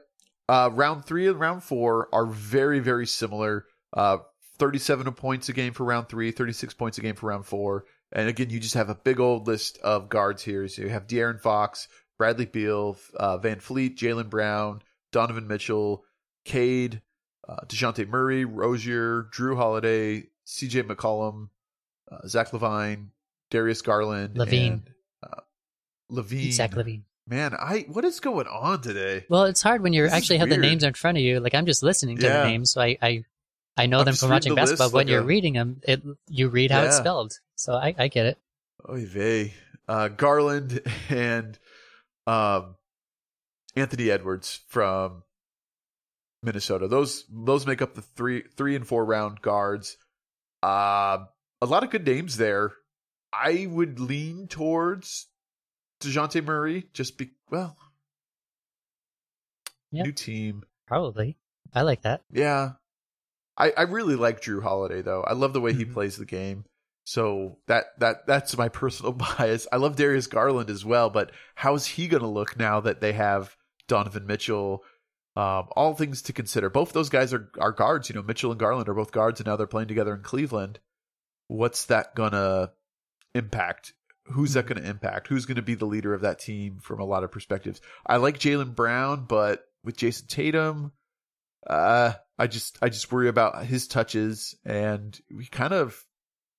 S1: Uh, round three and round four are very, very similar. Uh, 37 points a game for round three, 36 points a game for round four. And again, you just have a big old list of guards here. So you have De'Aaron Fox, Bradley Beal, uh, Van Fleet, Jaylen Brown, Donovan Mitchell, Cade, uh, DeJounte Murray, Rozier, Jrue Holiday, CJ McCollum, uh, Zach Levine, Darius Garland,
S2: Levine.
S1: and uh, Levine.
S2: Zach Levine.
S1: Man, I what is going on today?
S2: Well, it's hard when you
S1: This
S2: actually have the names in front of you. Like I'm just listening to
S1: Yeah.
S2: the names, so I I, I know
S1: I'm
S2: them from watching
S1: the list
S2: basketball. but when
S1: like
S2: you're
S1: a-
S2: reading them, it you read how it's spelled. So I, I get it.
S1: Oy vey. Uh, Garland and um, Anthony Edwards from Minnesota. Those those make up the three three and four round guards. Uh, a lot of good names there. I would lean towards Dejounte Murray. Just be well,
S2: Yeah.
S1: new team.
S2: Probably. I like that.
S1: Yeah. I, I really like Jrue Holiday though. I love the way he
S2: Mhm.
S1: plays the game. So that that that's my personal bias. I love Darius Garland as well, but how's he going to look now that they have Donovan Mitchell? Um, all things to consider. Both those guys are are guards. You know, Mitchell and Garland are both guards, and now they're playing together in Cleveland. What's that gonna impact? Who's that going to impact? Who's going to be the leader of that team from a lot of perspectives? I like Jaylen Brown, but with Jayson Tatum, uh, I just I just worry about his touches, and we kind of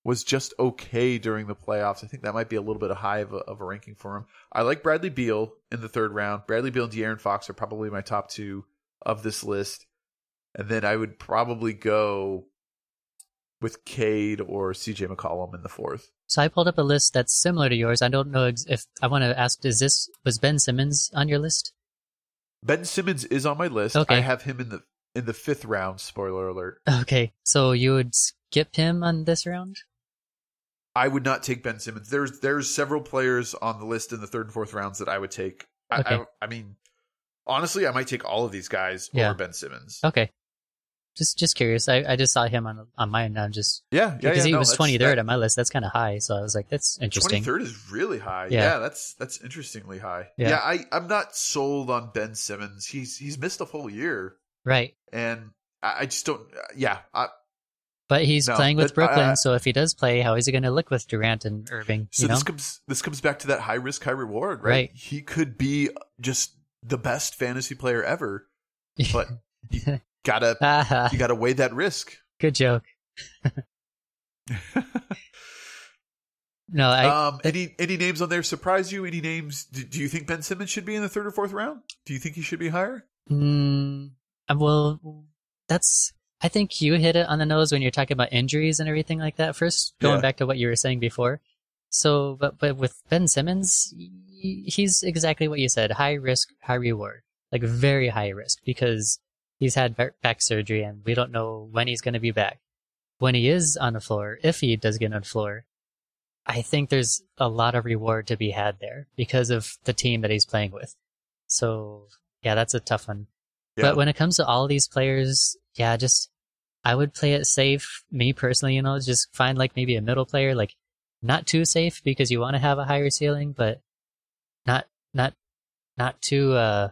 S1: was just okay during the playoffs. I think that might be a little bit high of a, of a ranking for him. I like Bradley Beal in the third round. Bradley Beal and De'Aaron Fox are probably my top two of this list, and then I would probably go with Cade or CJ McCollum in the fourth.
S2: So I pulled up a list that's similar to yours. I don't know if I want to ask. Is this was Ben Simmons on your list?
S1: Ben Simmons is on my list.
S2: Okay.
S1: I have him in the in the fifth round. Spoiler alert.
S2: Okay, so you would skip him on this round?
S1: I would not take Ben Simmons. There's there's several players on the list in the third and fourth rounds that I would take. I,
S2: Okay.
S1: I, I mean, honestly, I might take all of these guys
S2: Yeah.
S1: over Ben Simmons.
S2: Okay, just just curious. I, I just saw him on on mine. I'm just
S1: Yeah, yeah,
S2: because
S1: yeah.
S2: he
S1: no,
S2: was 23rd
S1: that-
S2: on my list. That's kind of high. So I was like, that's interesting.
S1: 23rd is really high.
S2: Yeah.
S1: Yeah. that's that's interestingly high.
S2: Yeah.
S1: Yeah. I I'm not sold on Ben Simmons. He's he's missed a full year,
S2: Right,
S1: and I, I just don't. Yeah, I,
S2: but he's
S1: No,
S2: playing with
S1: but,
S2: Brooklyn.
S1: uh,
S2: so if he does play, how is he going to look with Durant and Irving?
S1: so
S2: you know,
S1: this comes this comes back to that high risk high reward, right?
S2: Right.
S1: He could be just the best fantasy player ever, but you gotta
S2: Ah,
S1: you gotta weigh that risk.
S2: good joke. No, I
S1: um, any any names on there surprise you? Any names? Do, do you think Ben Simmons should be in the third or fourth round? Do you think he should be higher?
S2: Mm, uh, well, that's. I think you hit it on the nose when you're talking about injuries and everything like that. First, going
S1: Yeah.
S2: back to what you were saying before. So, but but with Ben Simmons, he's exactly what you said: high risk, high reward, like very high risk because he's had back surgery and we don't know when he's going to be back. When he is on the floor, if he does get on the floor, I think there's a lot of reward to be had there because of the team that he's playing with. So, yeah, that's a tough one. But when it comes to all these players, yeah, just I would play it safe. Me personally, you know, just find like maybe a middle player, like not too safe because you want to have a higher ceiling, but not not not too uh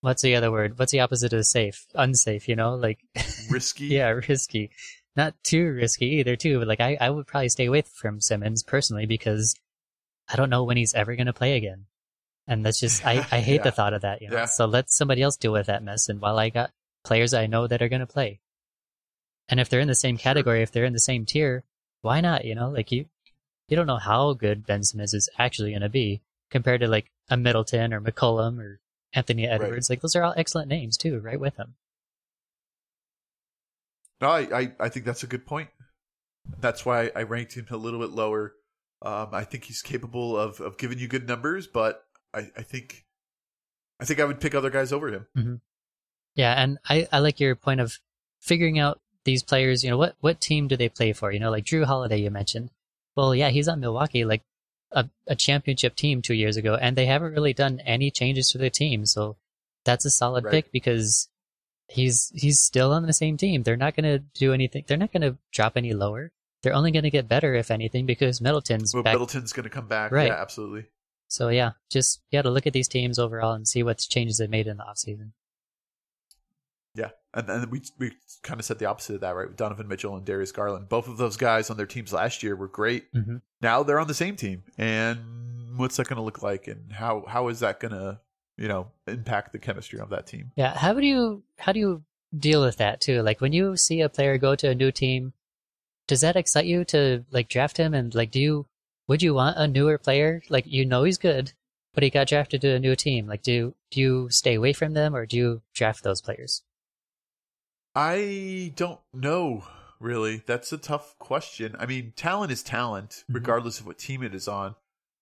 S2: what's the other word? What's the opposite of safe? Unsafe, you know? Like
S1: risky.
S2: yeah, risky. Not too risky either too, but like I, I would probably stay away from Simmons personally because I don't know when he's ever gonna play again. And that's just I, I hate the thought of that, you know.
S1: Yeah.
S2: So let somebody else deal with that mess and while I got players I know that are gonna play. And if they're in the same category, if they're in the same tier, why not? You know, like you you don't know how good Ben Simmons is actually gonna be compared to like a Middleton or McCollum or Anthony Edwards. Like those are all excellent names too, right with him.
S1: No, I, I, I think that's a good point. That's why I ranked him a little bit lower. Um, I think he's capable of, of giving you good numbers, but I, I think I think I would pick other guys over him.
S2: Yeah, and I, I like your point of figuring out these players, you know, what, what team do they play for? You know, like Jrue Holiday you mentioned. Well, yeah, he's on Milwaukee, like a, a championship team two years ago, and they haven't really done any changes to their team, so that's a solid
S1: Right.
S2: pick because he's he's still on the same team. They're not gonna do anything they're not gonna drop any lower. They're only gonna get better if anything because Middleton's
S1: Well,
S2: back
S1: Middleton's going to come back.
S2: Right.
S1: Yeah, absolutely.
S2: so yeah, just you gotta look at these teams overall and see what changes they made in the offseason.
S1: And then we we kind of said the opposite of that, right? With Donovan Mitchell and Darius Garland, both of those guys on their teams last year were great.
S2: Mhm.
S1: Now they're on the same team, and what's that going to look like, and how how is that going to you know impact the chemistry of that team?
S2: Yeah, how do you how do you deal with that too? Like when you see a player go to a new team, does that excite you to like draft him and like do you would you want a newer player? Like you know he's good, but he got drafted to a new team. Like, do do you stay away from them or do you draft those players?
S1: I don't know really. That's a tough question. I mean, talent is talent,
S2: Mhm.
S1: regardless of what team it is on.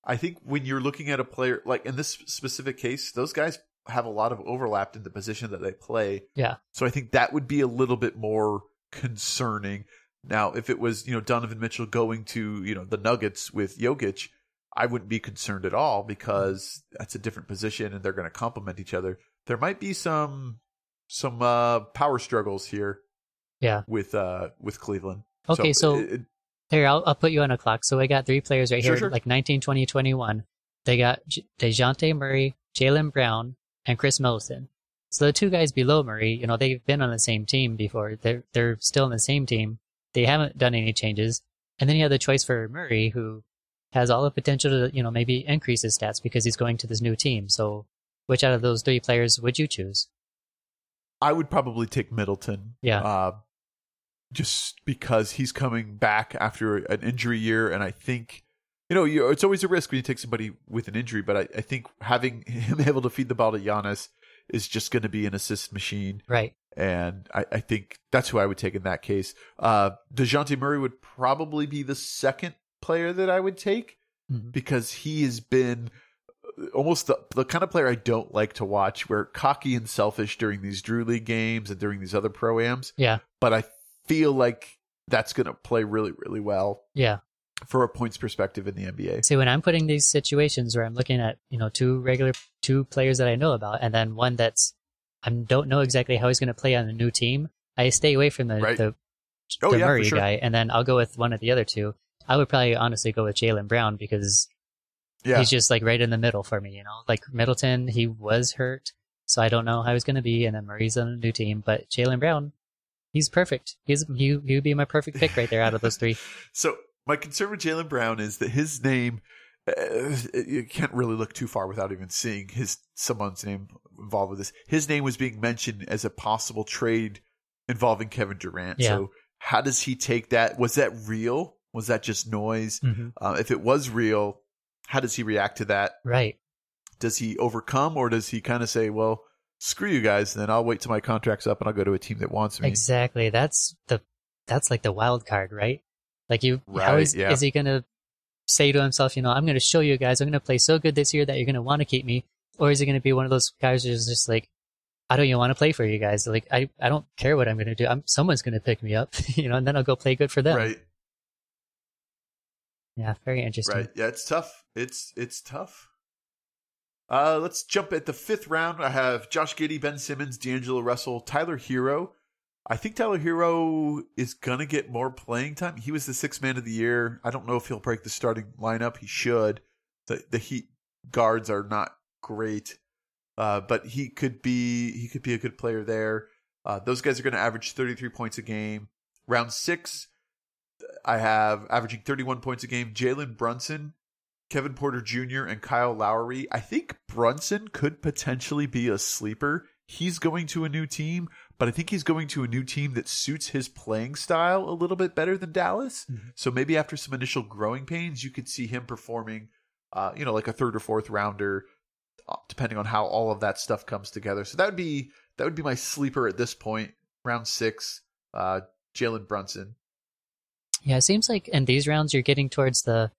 S1: I think when you're looking at a player, like in this specific case, those guys have a lot of overlap in the position that they play.
S2: Yeah.
S1: So I think that would be a little bit more concerning. Now, if it was, you know, Donovan Mitchell going to, you know, the Nuggets with Jokic, I wouldn't be concerned at all because that's a different position and they're going to complement each other. There might be some some uh power struggles here
S2: Yeah.
S1: with uh with Cleveland.
S2: Okay, so,
S1: it- it-
S2: here I'll I'll put you on a clock. So I got three players right
S1: Sure,
S2: here,
S1: sure.
S2: like 19, 20, 21. They got J- Dejounte Murray, Jaylen Brown, and Khris Middleton. So the two guys below Murray, you know, they've been on the same team before. They're they're still on the same team. They haven't done any changes. And then you have the choice for Murray, who has all the potential to, you know, maybe increase his stats because he's going to this new team. So which out of those three players would you choose?
S1: I would probably take Middleton.
S2: Yeah.
S1: Uh, just because he's coming back after an injury year, and I think you know you, it's always a risk when you take somebody with an injury. But I, I think having him able to feed the ball to Giannis is just going to be an assist machine,
S2: Right.
S1: and I, I think that's who I would take in that case. Uh, Dejounte Murray would probably be the second player that I would take
S2: Mhm.
S1: because he has been almost the, the kind of player I don't like to watch, where cocky and selfish during these Drew League games and during these other pro-ams.
S2: Yeah.
S1: But I feel like that's going to play really, really well
S2: Yeah.
S1: for a points perspective in the NBA.
S2: See, when I'm putting these situations where I'm looking at, you know, two regular, two players that I know about, and then one that's, I don't know exactly how he's going to play on a new team, I stay away from the,
S1: Right.
S2: the,
S1: Oh,
S2: the
S1: yeah,
S2: Murray
S1: sure.
S2: guy, and then I'll go with one of the other two. I would probably honestly go with Jaylen Brown because
S1: Yeah,
S2: he's just like right in the middle for me, you know? Like Middleton, he was hurt, so I don't know how he's going to be, and then Murray's on a new team, but Jaylen Brown, he's perfect. He's, he, he would be my perfect pick right there out of those three.
S1: So my concern with Jaylen Brown is that his name. Uh, you can't really look too far without even seeing his someone's name involved with this. His name was being mentioned as a possible trade involving Kevin Durant.
S2: Yeah.
S1: So how does he take that? Was that real? Was that just noise?
S2: hmm
S1: Uh, if it was real, how does he react to that?
S2: Right.
S1: Does he overcome, or does he kind of say, "Well, screw you guys," and then I'll wait till my contract's up and I'll go to a team that wants me?
S2: Exactly. That's the that's like the wild card, right? Like you how
S1: Right,
S2: is
S1: yeah.
S2: is he gonna say to himself, you know, I'm gonna show you guys, I'm gonna play so good this year that you're gonna want to keep me, or is he gonna be one of those guys who's just like, I don't even want to play for you guys. Like I, I don't care what I'm gonna do. I'm someone's gonna pick me up, you know, and then I'll go play good for them.
S1: Right,
S2: Yeah, very interesting.
S1: right. Yeah, it's tough. It's it's tough. Uh, let's jump at the fifth round. I have Josh Giddey, Ben Simmons, D'Angelo Russell, Tyler Herro. I think Tyler Herro is gonna get more playing time. He was the sixth man of the year. I don't know if he'll break the starting lineup. He should. The the Heat guards are not great, uh, but he could be he could be a good player there. Uh, those guys are going to average 33 points a game. Round six, I have averaging 31 points a game. Jalen Brunson, Kevin Porter Jr., and Kyle Lowry. I think Brunson could potentially be a sleeper. He's going to a new team, but I think he's going to a new team that suits his playing style a little bit better than Dallas.
S2: Mhm.
S1: So maybe after some initial growing pains, you could see him performing, uh, you know, like a third or fourth rounder, uh, depending on how all of that stuff comes together. So that would be that would be my sleeper at this point, round six. Uh, Jalen Brunson.
S2: Yeah, it seems like in these rounds you're getting towards the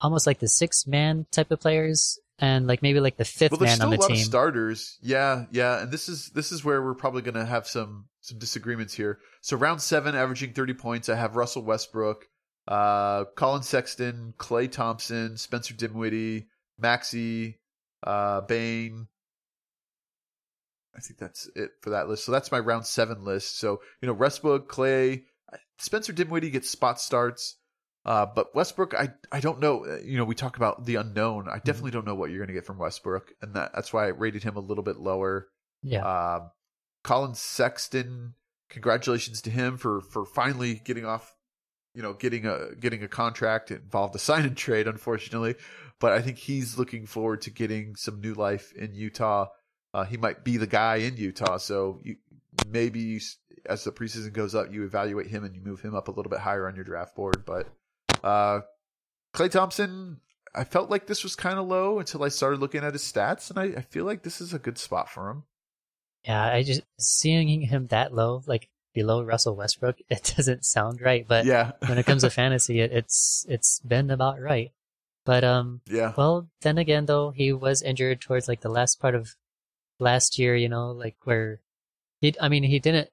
S2: almost like the six man type of players, and like maybe like the fifth
S1: Well,
S2: man on
S1: a
S2: the
S1: lot
S2: team.
S1: of starters. Yeah, yeah, and this is this is where we're probably going to have some some disagreements here. So round seven, averaging 30 points, I have Russell Westbrook, uh, Collin Sexton, Klay Thompson, Spencer Dinwiddie, Maxey, uh, Bane. I think that's it for that list. So that's my round seven list. So you know, Westbrook, Clay, Spencer Dinwiddie gets spot starts. Uh, but Westbrook, I I don't know. Uh, You know, we talk about the unknown. I definitely don't know what you're going to get from Westbrook, and that, that's why I rated him a little bit lower.
S2: yeah,
S1: Um, Collin Sexton, congratulations to him for for finally getting off. You know, getting a getting a contract it involved a sign and trade, unfortunately. But I think he's looking forward to getting some new life in Utah. Uh, he might be the guy in Utah, so you, maybe as the preseason goes up, you evaluate him and you move him up a little bit higher on your draft board. But uh, Klay Thompson, I felt like this was kind of low until I started looking at his stats, and I, I feel like this is a good spot for him.
S2: Yeah, I just seeing him that low, like below Russell Westbrook, it doesn't sound right. But
S1: yeah,
S2: when it comes to fantasy, it, it's it's been about right. But um,
S1: yeah,
S2: well, then again, though he was injured towards like the last part of last year. You know, like where he, I mean, he didn't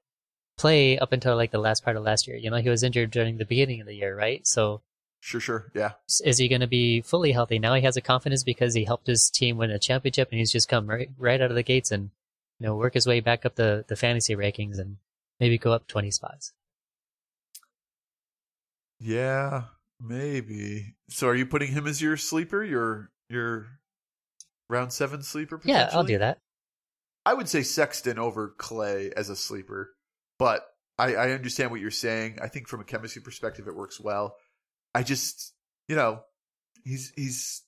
S2: play up until like the last part of last year. You know, he was injured during the beginning of the year, right? So
S1: sure, sure, yeah.
S2: is he going to be fully healthy now? He has a confidence because he helped his team win a championship, and he's just come right right out of the gates and you know work his way back up the the fantasy rankings and maybe go up twenty spots.
S1: Yeah, maybe. So, are you putting him as your sleeper? Your your round seven sleeper?
S2: Yeah, I'll do that.
S1: I would say Sexton over Klay as a sleeper, but I, I understand what you're saying. I think from a chemistry perspective, it works well. I just, you know, he's he's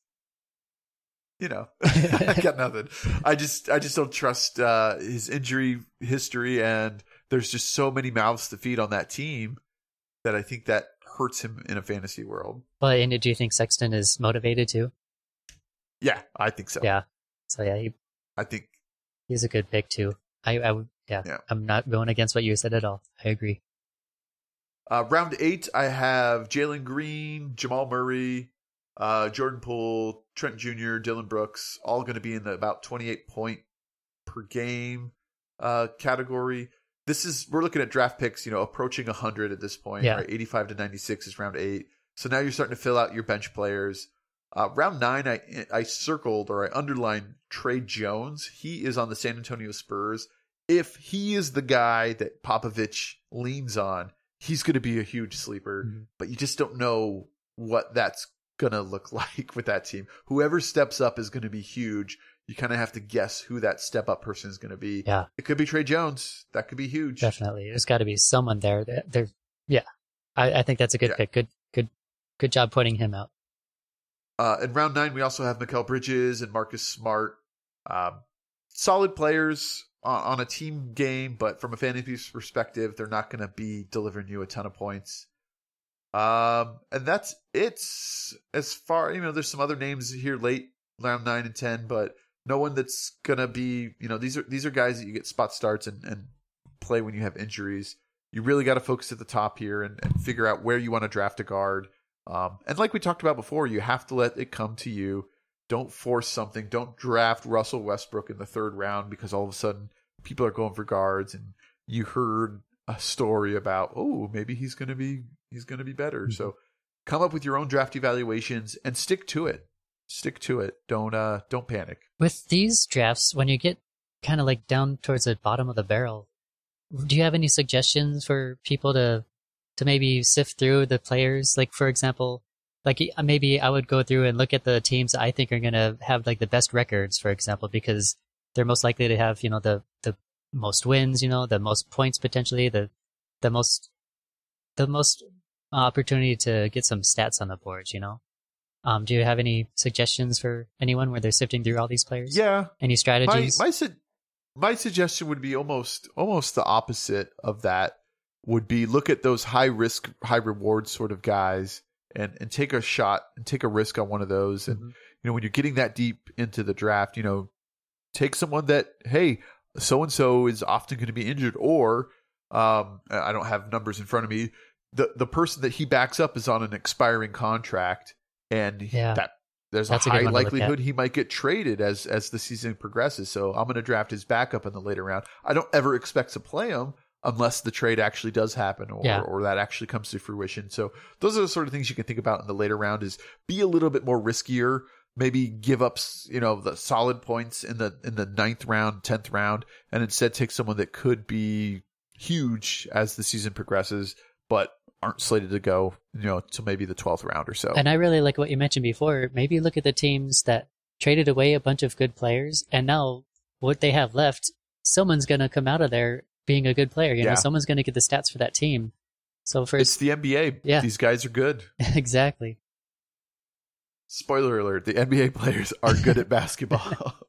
S1: you know, I got nothing. I just I just don't trust uh, his injury history, and there's just so many mouths to feed on that team that I think that hurts him in a fantasy world.
S2: But and do you think Sexton is motivated too?
S1: Yeah, I think so.
S2: Yeah. So yeah, he,
S1: I think
S2: he's a good pick too. I I would yeah,
S1: Yeah.
S2: I'm not going against what you said at all. I agree.
S1: Uh, round eight, I have Jalen Green, Jamal Murray, uh, Jordan Poole, Trent Jr., Dillon Brooks, all going to be in the about 28 point per game uh, category. This is we're looking at draft picks, you know, approaching 100 at this point.
S2: Yeah.
S1: Right, 85 to 96 is round eight. So now you're starting to fill out your bench players. Uh, round nine, I I circled or I underlined Tre Jones. He is on the San Antonio Spurs. If he is the guy that Popovich leans on, he's going to be a huge sleeper.
S2: Mhm.
S1: But you just don't know what that's going to look like with that team. Whoever steps up is going to be huge. You kind of have to guess who that step up person is going to be.
S2: Yeah,
S1: It could be Tre Jones. That could be huge.
S2: definitely. There's got to be someone there. That there, yeah. I, I think that's a good
S1: Yeah.
S2: pick. Good, good, good job pointing him out.
S1: Uh, in round nine, we also have Mikal Bridges and Marcus Smart. Um, solid players on, on a team game, but from a fantasy perspective, they're not going to be delivering you a ton of points. Um, and that's it's as far you know. There's some other names here late round nine and ten, but no one that's gonna be you know these are these are guys that you get spot starts and and play when you have injuries. You really got to focus at the top here and, and figure out where you want to draft a guard. Um, and like we talked about before, you have to let it come to you. Don't force something. Don't draft Russell Westbrook in the third round because all of a sudden people are going for guards and you heard a story about, oh, maybe he's going to be he's going to be better.
S2: Mhm.
S1: So come up with your own draft evaluations and stick to it. Stick to it. Don't uh don't panic.
S2: With these drafts, when you get kind of like down towards the bottom of the barrel, do you have any suggestions for people to to maybe sift through the players? Like for example, like uh, maybe I would go through and look at the teams I think are going to have like the best records, for example, because they're most likely to have you know the the most wins, you know, the most points potentially, the the most the most opportunity to get some stats on the board, you know. Um, do you have any suggestions for anyone where they're sifting through all these players?
S1: Yeah,
S2: Any
S1: my
S2: strategies?
S1: my su- my suggestion would be almost almost the opposite of that would be look at those high risk high reward sort of guys and and take a shot and take a risk on one of those and
S2: Mhm.
S1: you know when you're getting that deep into the draft you know take someone that hey so and so is often going to be injured or um I don't have numbers in front of me the the person that he backs up is on an expiring contract and
S2: Yeah.
S1: that there's
S2: That's
S1: a
S2: a
S1: high
S2: one to look at.
S1: likelihood he might get traded as as the season progresses. So I'm going to draft his backup in the later round. I don't ever expect to play him unless the trade actually does happen or
S2: Yeah.
S1: or that actually comes to fruition. So those are the sort of things you can think about in the later round is be a little bit more riskier. Maybe give up, you know, the solid points in the in the ninth round, tenth round, and instead take someone that could be huge as the season progresses, but aren't slated to go, you know, to maybe the twelfth round or so.
S2: And I really like what you mentioned before. Maybe look at the teams that traded away a bunch of good players, and now what they have left, someone's going to come out of there being a good player. You
S1: Yeah.
S2: know, someone's going to get the stats for that team. So for
S1: it's the NBA.
S2: Yeah.
S1: These guys are good.
S2: exactly,
S1: Spoiler alert: the NBA players are good at basketball.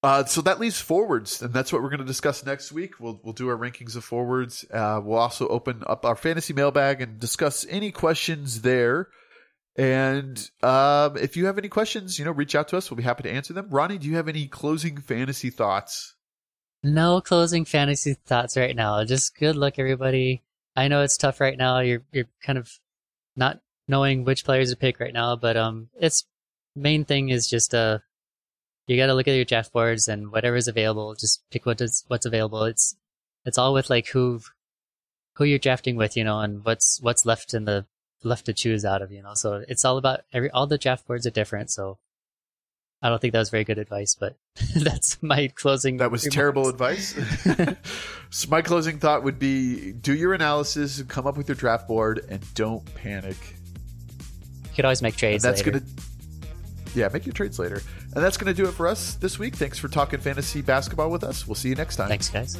S1: Uh, so that leaves forwards, and that's what we're going to discuss next week. We'll we'll do our rankings of forwards. Uh, we'll also open up our fantasy mailbag and discuss any questions there. And um, if you have any questions, you know, reach out to us. We'll be happy to answer them. Ronnie, do you have any closing fantasy thoughts?
S2: No closing fantasy thoughts right now. Just good luck, everybody. I know it's tough right now. You're you're kind of not knowing which players to pick right now, but um, it's main thing is just uh, you got to look at your draft boards and whatever's available. Just pick what is what's available. It's it's all with like who who you're drafting with, you know, and what's what's left in the left to choose out of, you know. So it's all about every all the draft boards are different. So I don't think that was very good advice, but that's my closing.
S1: That was remarks. terrible advice. so my closing thought would be: do your analysis, come up with your draft board, and don't panic.
S2: You could always make trades.
S1: And that's
S2: later.
S1: gonna, yeah, make your trades later. And that's gonna do it for us this week. Thanks for talking fantasy basketball with us. We'll see you next time.
S2: Thanks, guys.